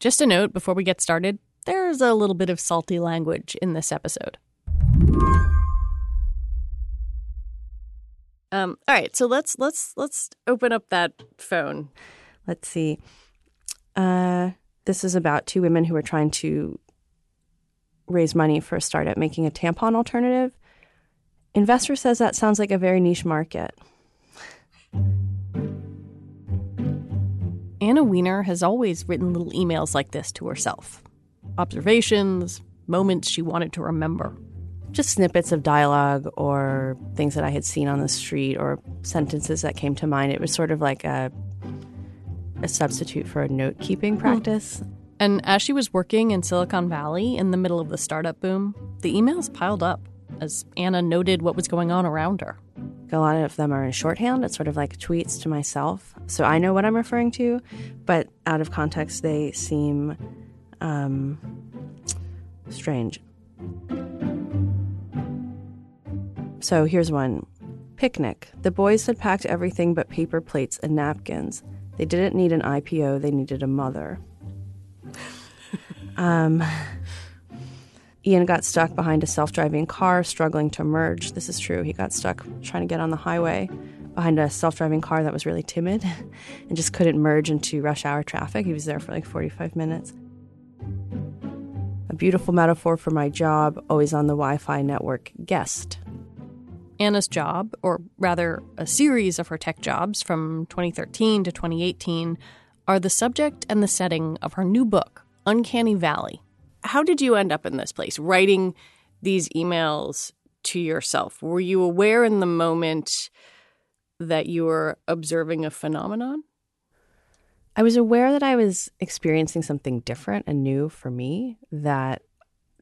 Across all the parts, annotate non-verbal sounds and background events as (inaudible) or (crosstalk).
Just a note before we get started there's a little bit of salty language in this episode. Um, all right, so let's let's let's open up that phone. Let's see. Uh, this is about two women who are trying to raise money for a startup making a tampon alternative. Investor says that sounds like a very niche market. Anna Wiener has always written little emails like this to herself observations, moments she wanted to remember. Just snippets of dialogue or things that I had seen on the street or sentences that came to mind. It was sort of like a, a substitute for a note keeping hmm. practice. And as she was working in Silicon Valley in the middle of the startup boom, the emails piled up as Anna noted what was going on around her. A lot of them are in shorthand. It's sort of like tweets to myself. So I know what I'm referring to, but out of context, they seem um, strange. So here's one Picnic. The boys had packed everything but paper plates and napkins. They didn't need an IPO, they needed a mother. (laughs) um, Ian got stuck behind a self driving car, struggling to merge. This is true. He got stuck trying to get on the highway behind a self driving car that was really timid (laughs) and just couldn't merge into rush hour traffic. He was there for like 45 minutes. A beautiful metaphor for my job, always on the Wi Fi network, guest. Anna's job, or rather a series of her tech jobs from 2013 to 2018, are the subject and the setting of her new book, Uncanny Valley. How did you end up in this place, writing these emails to yourself? Were you aware in the moment that you were observing a phenomenon? I was aware that I was experiencing something different and new for me, that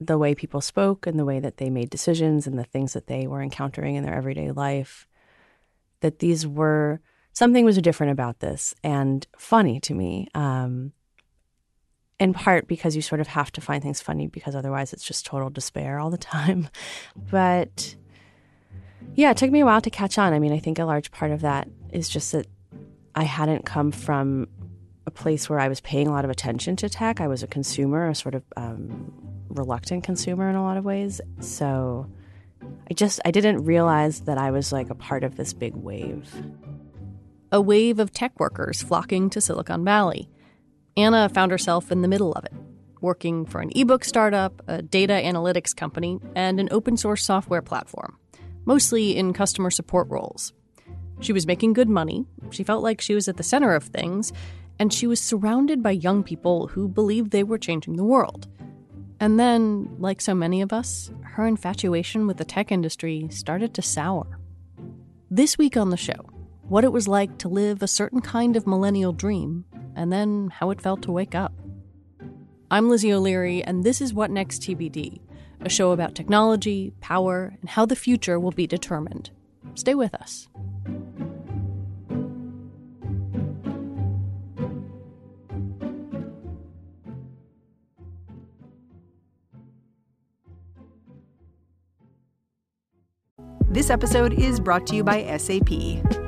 the way people spoke and the way that they made decisions and the things that they were encountering in their everyday life, that these were something was different about this and funny to me. Um, in part because you sort of have to find things funny because otherwise it's just total despair all the (laughs) time. But yeah, it took me a while to catch on. I mean, I think a large part of that is just that I hadn't come from a place where I was paying a lot of attention to tech. I was a consumer, a sort of um, reluctant consumer in a lot of ways. So I just I didn't realize that I was like a part of this big wave. A wave of tech workers flocking to Silicon Valley. Anna found herself in the middle of it, working for an ebook startup, a data analytics company, and an open source software platform, mostly in customer support roles. She was making good money, she felt like she was at the center of things, and she was surrounded by young people who believed they were changing the world. And then, like so many of us, her infatuation with the tech industry started to sour. This week on the show, what it was like to live a certain kind of millennial dream and then how it felt to wake up. I'm Lizzie O'Leary, and this is What Next TBD, a show about technology, power, and how the future will be determined. Stay with us. This episode is brought to you by SAP.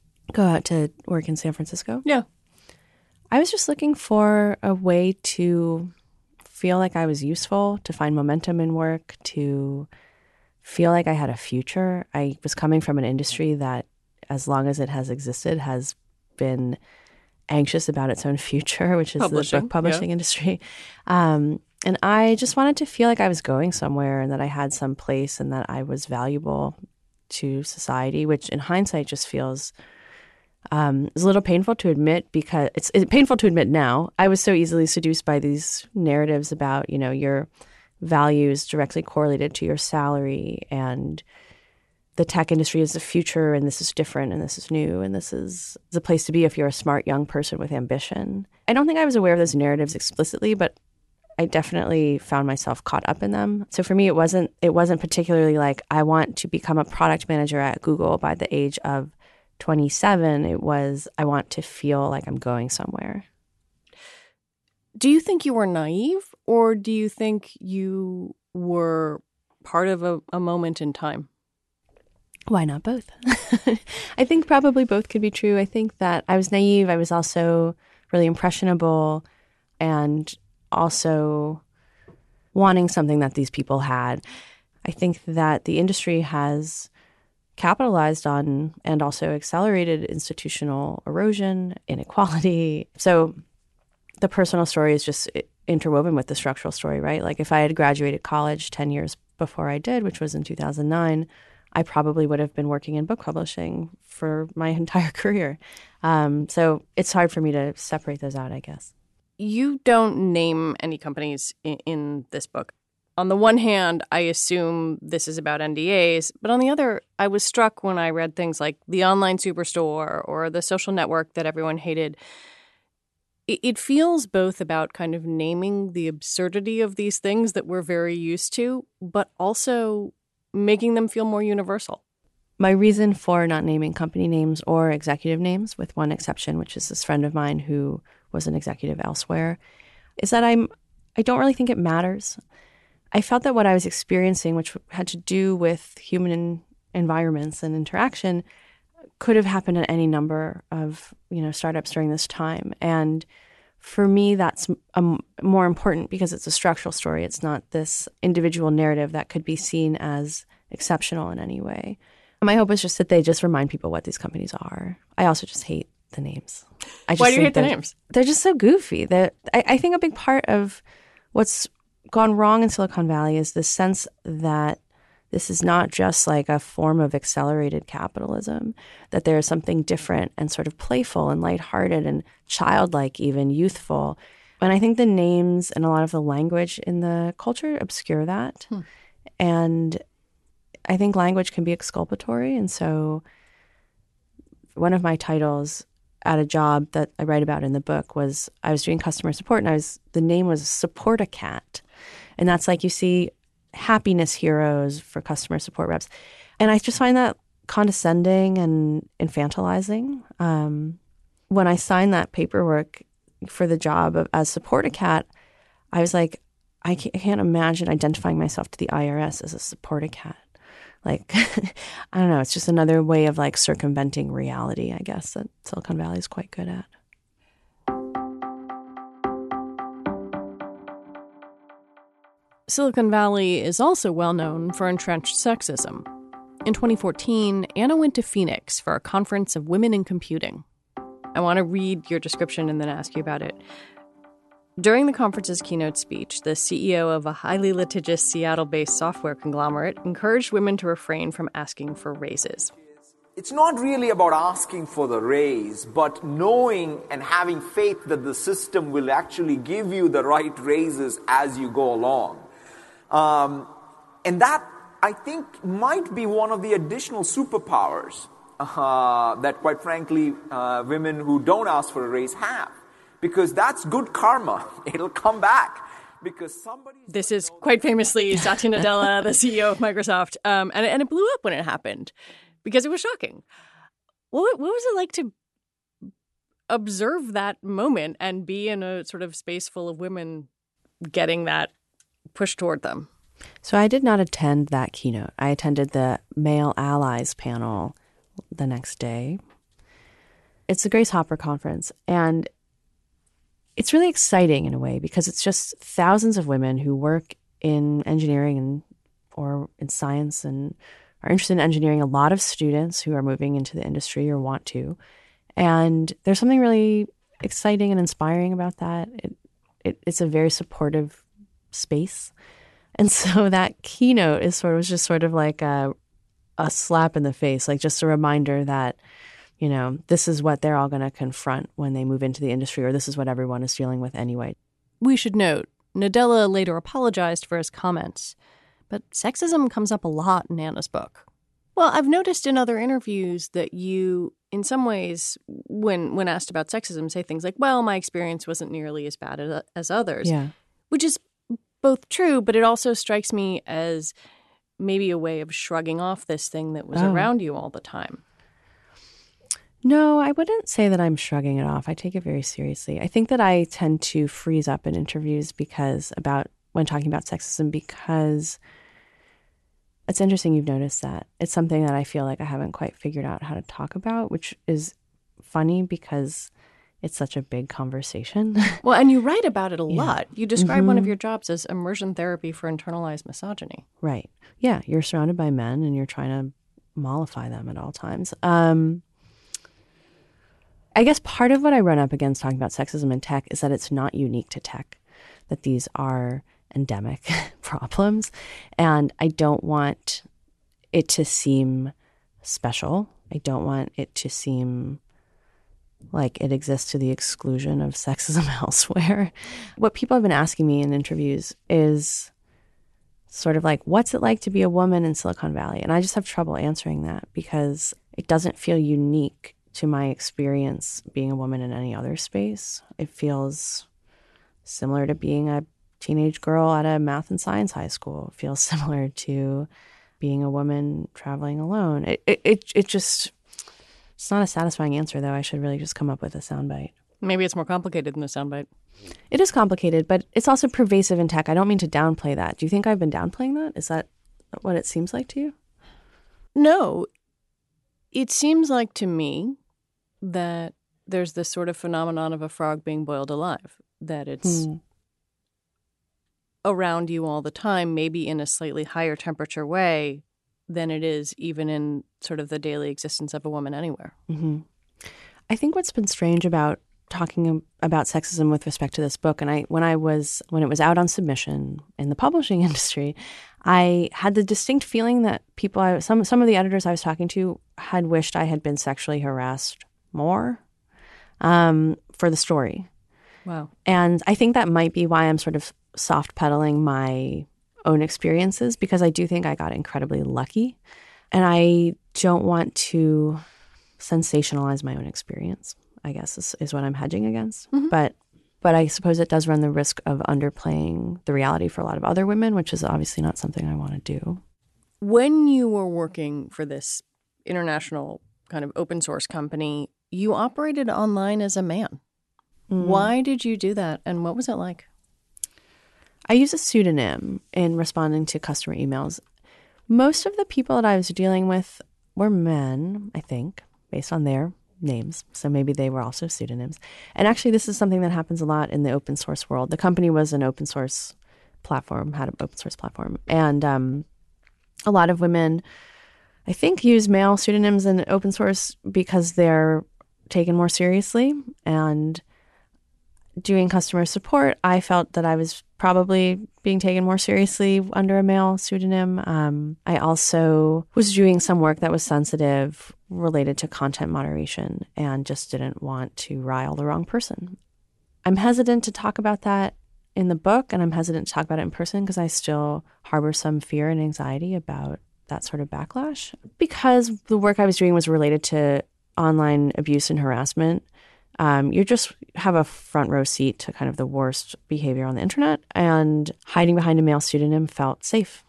Go out to work in San Francisco? Yeah. I was just looking for a way to feel like I was useful, to find momentum in work, to feel like I had a future. I was coming from an industry that, as long as it has existed, has been anxious about its own future, (laughs) which is Publishing, the book publishing yeah. industry. Um, and I just wanted to feel like I was going somewhere and that I had some place and that I was valuable to society, which in hindsight just feels um, is a little painful to admit because it's, it's painful to admit now. I was so easily seduced by these narratives about, you know, your values directly correlated to your salary and the tech industry is the future and this is different and this is new and this is the place to be if you're a smart young person with ambition. I don't think I was aware of those narratives explicitly, but I definitely found myself caught up in them. So for me it wasn't it wasn't particularly like I want to become a product manager at Google by the age of 27. It was I want to feel like I'm going somewhere. Do you think you were naive or do you think you were part of a, a moment in time? Why not both? (laughs) I think probably both could be true. I think that I was naive. I was also really impressionable and also wanting something that these people had. I think that the industry has capitalized on and also accelerated institutional erosion, inequality. (laughs) So the personal story is just interwoven with the structural story, right? Like if I had graduated college 10 years before I did, which was in 2009, I probably would have been working in book publishing for my (laughs) entire career. Um, so it's hard for me to separate those out, I guess. You don't name any companies in, in this book. On the one hand, I assume this is about NDAs, but on the other, I was struck when I read things like the online superstore or the social network that everyone hated. It, feels both about kind of naming the absurdity of these things that we're very used to, but also making them feel more universal. My reason for not naming company names or executive names, with one exception, which is this friend of mine who was an executive elsewhere, is that I'm I don't really think it matters. I felt that what I was experiencing, which had to do with human environments and interaction, could have happened at any number of you know startups during this time. And for me, that's um, more important because it's a structural story. It's not this individual narrative that could be seen as exceptional in any way. My hope is just that they just remind people what these companies are. I also just hate the names. I just Why do you hate the names? They're just so goofy. That I, I think a big part of what's gone wrong in Silicon Valley is the sense that this is not just like a form of accelerated capitalism, that there is something different and sort of playful and lighthearted and childlike, even youthful. And I think the names and a lot of the language in the culture obscure that. Hmm. And I think language can be exculpatory. And so one of my titles at a job that I write about in the book was I was doing customer support and I was the name was Supportocat. And that's like you see happiness heroes for customer support reps. And I just find that condescending and infantilizing. Um, when I signed that paperwork for the job of, as Supportocat, I was like, I can't, imagine identifying myself to the IRS as a Supportocat. Like, (laughs) I don't know. It's just another way of like circumventing reality, I guess, that Silicon Valley is quite good at. Silicon Valley is also well known for entrenched sexism. In 2014, Anna went to Phoenix for a conference of women in computing. I want to read your description and then ask you about it. During the conference's keynote speech, the CEO of a highly litigious Seattle based software conglomerate encouraged women to refrain from asking for raises. it's not really about asking for the raise, but knowing and having faith that the system will actually give you the right raises as you go along. Um, and that, I think, might be one of the additional superpowers uh, that, quite frankly, uh, women who don't ask for a raise have. Because that's good karma. (laughs) It'll come back because somebody. This is quite famously (laughs) Satya Nadella, the CEO of Microsoft, um, and and it blew up when it happened because it was shocking. What what was it like to observe that moment and be in a sort of space full of women getting that push toward them? So I did not attend that keynote. I attended the Male Allies panel the next day. It's the Grace Hopper conference, and it's really exciting in a way because it's just thousands of women who work in engineering and or in science and are interested in engineering. A lot of students who are moving into the industry or want to, and there's something really exciting and inspiring about that. It, it it's a very supportive space, and (laughs) so that keynote is sort of was just sort of like a a slap in the face, like just a reminder that you know, this is what they're all going to confront when they move into the industry, or this is what everyone is dealing with anyway. We should note Nadella later apologized for his comments, but sexism comes up a lot in Anna's book. Well, I've noticed in other interviews that you, in some ways, when when asked about sexism, say things like, "Well, my experience wasn't nearly as bad as, as others," Yeah. which is both true, but it also strikes me as maybe a way of shrugging off this thing that was Oh. around you all the time. No, I wouldn't say that I'm shrugging it off. I take it very seriously. I think that I tend to freeze up in interviews because about when talking about sexism because it's interesting you've noticed that. It's something that I feel like I haven't quite figured out how to talk about, which is funny because it's such a big conversation. (laughs) Well, and you write about it a Yeah. lot. You describe one of Mhm. your jobs as immersion therapy for internalized misogyny. Right. Yeah, you're surrounded by men and you're trying to mollify them at all times. Um, I guess part of what I run up against talking about sexism in tech is that it's not unique to tech, that these are endemic (laughs) problems. And I don't want it to seem special. I don't want it to seem like it exists to the exclusion of sexism (laughs) elsewhere. What people have been asking me in interviews is sort of like, what's it like to be a woman in Silicon Valley? And I just have trouble answering that because it doesn't feel unique to my experience being a woman in any other space. It feels similar to being a teenage girl at a math and science high school. It feels (laughs) similar to being a woman traveling alone. It it it, it just it's not a satisfying answer though. I should really just come up with a soundbite. Maybe it's more complicated than a soundbite. It is complicated, but it's also pervasive in tech. I don't mean to downplay that. Do you think I've been downplaying that? Is that what it seems like to you? No, it seems like to me that there's this sort of phenomenon of a frog being boiled alive, that it's Hmm. around you all the time, maybe in a slightly higher temperature way than it is even in sort of the daily existence of a woman anywhere. hmm I think what's been strange about talking about sexism with respect to this book, and I when I was when it was out on submission in the (laughs) publishing (laughs) industry, I had the distinct feeling that people, I, some some of the editors I was talking to, had wished I had been sexually harassed more um, for the story. Wow. And I think that might be why I'm sort of soft pedaling my own experiences because I do think I got incredibly lucky. And I don't want to sensationalize my own experience, I guess is, is what I'm hedging against. But but I suppose it does run the risk of underplaying the reality for a lot of other women, which is obviously not something I want to do. When you were working for this international kind of open source company, you operated online as a man. Why did you do that and what was it like? I use a pseudonym in responding to customer emails. Most of the people that I was dealing with were men, I think, based on their names. So maybe they were also pseudonyms. And actually, this is something that happens a lot in the open source world. The company was an open source platform, had an open source platform. And um, a lot of women, I think, use male pseudonyms in open source because they're taken more seriously and doing customer support, I felt that I was probably being taken more seriously under a male pseudonym. Um, I also was doing some work that was sensitive related to content moderation and just didn't want to rile the wrong person. I'm hesitant to talk about that in the book, and I'm hesitant to talk about it in person because I still harbor some fear and anxiety about that sort of backlash. Because the work I was doing was related to online abuse and harassment, um, you just have a front row seat to kind of the worst behavior on the internet, and hiding behind a male pseudonym felt safe.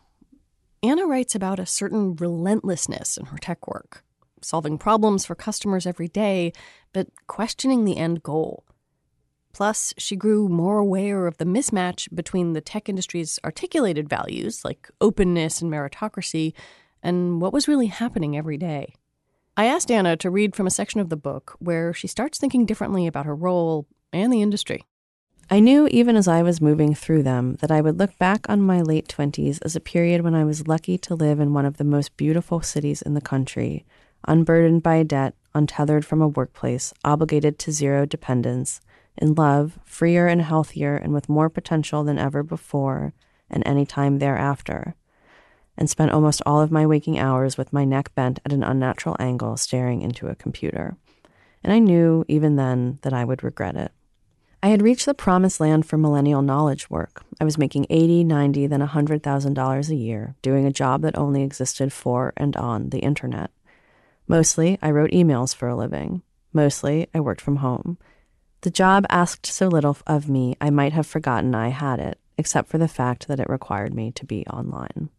Anna writes about a certain relentlessness in her tech work, solving problems for customers every day, but questioning the end goal. Plus, she grew more aware of the mismatch between the tech industry's articulated values, like openness and meritocracy, and what was really happening every day. I asked Anna to read from a section of the book where she starts thinking differently about her role and the industry. I knew even as I was moving through them that I would look back on my late 20s as a period when I was lucky to live in one of the most beautiful cities in the country, unburdened by debt, untethered from a workplace, obligated to zero dependence, in love, freer and healthier, and with more potential than ever before and any time thereafter, and spent almost all of my waking hours with my neck bent at an unnatural angle staring into a computer. And I knew even then that I would regret it. I had reached the promised land for millennial knowledge work. I was making eighty, ninety, then a hundred thousand dollars a year, doing a job that only existed for and on the internet. Mostly, I wrote emails for a living. Mostly, I worked from home. The job asked so little of me, I might have forgotten I had it, except for the fact that it required me to be online.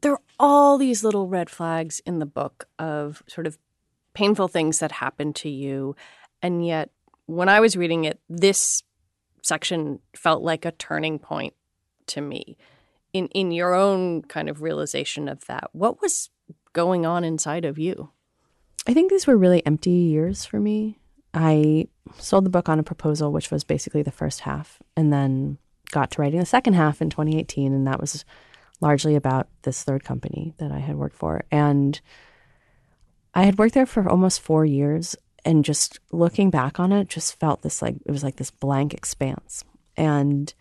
There are all these little red flags in the book of sort of painful things that happened to you. And yet, when I was reading it, this section felt like a turning point to me. In, in your own kind of realization of that, what was going on inside of you? I think these were really empty years for me. I sold the book on a proposal, which was basically the first half, and then got to writing the second half in 2018. And that was largely about this third company that I had worked for. And I had worked there for almost four years. And just looking back on it, just felt this like it was like this blank expanse. And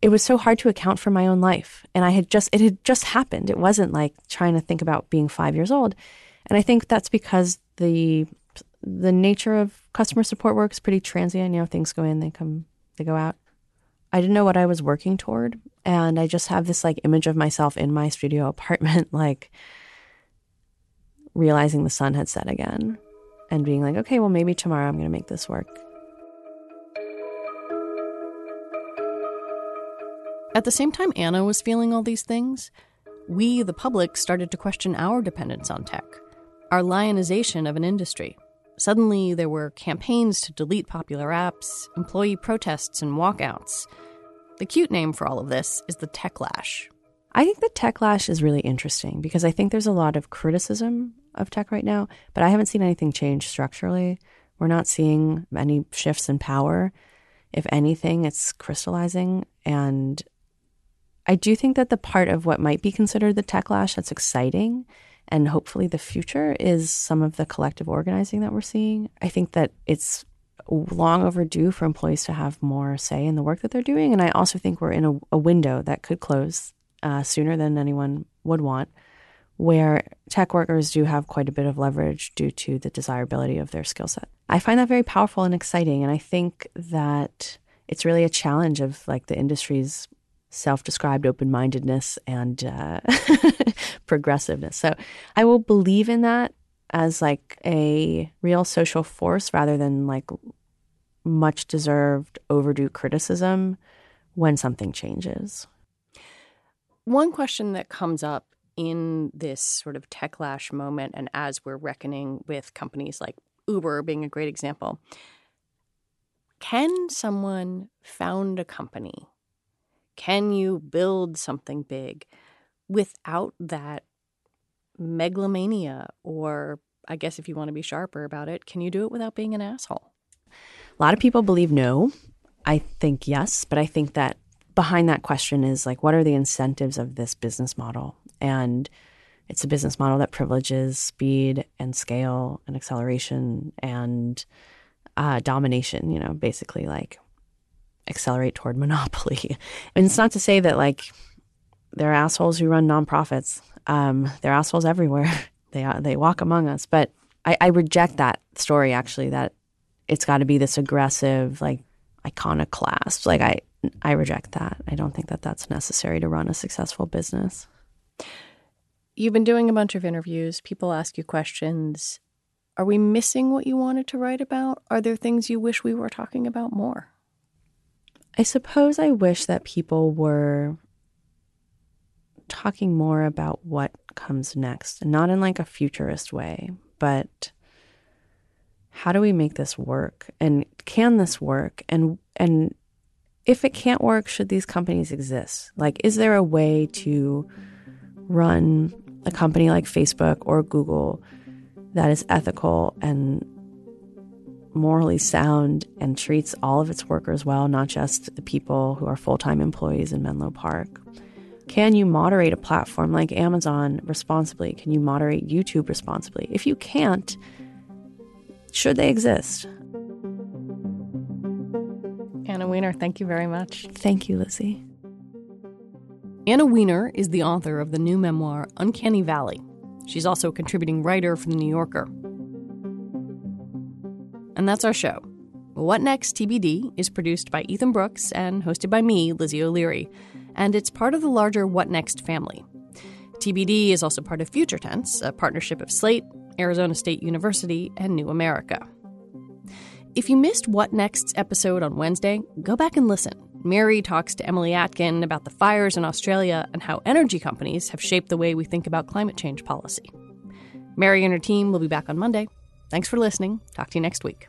it was so hard to account for my own life. And I had just, it had just happened. It wasn't like trying to think about being five years old. And I think that's because the the nature of customer support work is pretty transient. You know, things go in, they come, they go out. I didn't know what I was working toward. And I just have this like image of myself in my studio apartment, (laughs) like realizing the sun had set again and being like, okay, well, maybe tomorrow I'm going to make this work. At the same time Anna was feeling all these things, we, the public, started to question our dependence on tech, our lionization of an industry. Suddenly, there were campaigns to delete popular apps, employee protests, and walkouts. The cute name for all of this is the techlash. I think the techlash is really interesting because I think there's a lot of criticism of tech right now, but I haven't seen anything change structurally. We're not seeing any shifts in power. If anything, it's crystallizing. And I do think that the part of what might be considered the techlash that's exciting and hopefully the future is some of the collective organizing that we're seeing. I think that it's long overdue for employees to have more say in the work that they're doing. And I also think we're in a, a window that could close uh, sooner than anyone would want, where tech workers do have quite a bit of leverage due to the desirability of their skill set. I find that very powerful and exciting. And I think that it's really a challenge of like the industry's self-described open-mindedness and uh, (laughs) progressiveness. So I will believe in that as like a real social force rather than like much deserved overdue criticism when something changes. One question that comes up in this sort of techlash moment and as we're reckoning with companies like Uber being a great example, can someone found a company can you build something big without that megalomania? Or I guess if you want to be sharper about it, can you do it without being an asshole? A lot of people believe no. I think yes, but I think that behind that question is like, what are the incentives of this business model? And it's a business model that privileges speed and scale and acceleration and uh, domination, you know, basically like accelerate toward (laughs) monopoly. and it's not to say that like there are assholes who run nonprofits. Um, there are assholes everywhere. (laughs) they they walk among us. But I, I reject that story actually. That it's got to be this aggressive like iconoclast. Like I I reject that. I don't think that that's necessary to run a successful business. You've been doing a bunch of interviews. People ask you questions. Are we missing what you wanted to write about? Are there things you wish we were talking about more? I suppose I wish that people were talking more about what comes next, not in like a futurist way, but how do we make this work? And can this work? And and if it can't work, should these companies exist? Like, is there a way to run a company like Facebook or Google that is ethical and morally sound and treats all of its workers well, not just the people who are full time employees in Menlo Park? Can you moderate a platform like Amazon responsibly? Can you moderate YouTube responsibly? If you can't, should they exist? Anna Wiener, thank you very much. Thank you, Lizzie. Anna Wiener is the author of the new memoir, Uncanny Valley. She's also a contributing writer for The New Yorker. And that's our show. What Next TBD is produced by Ethan Brooks and hosted by me, Lizzie O'Leary, and it's part of the larger What Next family. TBD is also part of Future Tense, a partnership of Slate, Arizona State University, and New America. If you missed What Next's episode on Wednesday, go back and listen. Mary talks to Emily Atkin about the fires in Australia and how energy companies have shaped the way we think about climate change policy. Mary and her team will be back on Monday. Thanks for listening. Talk to you next week.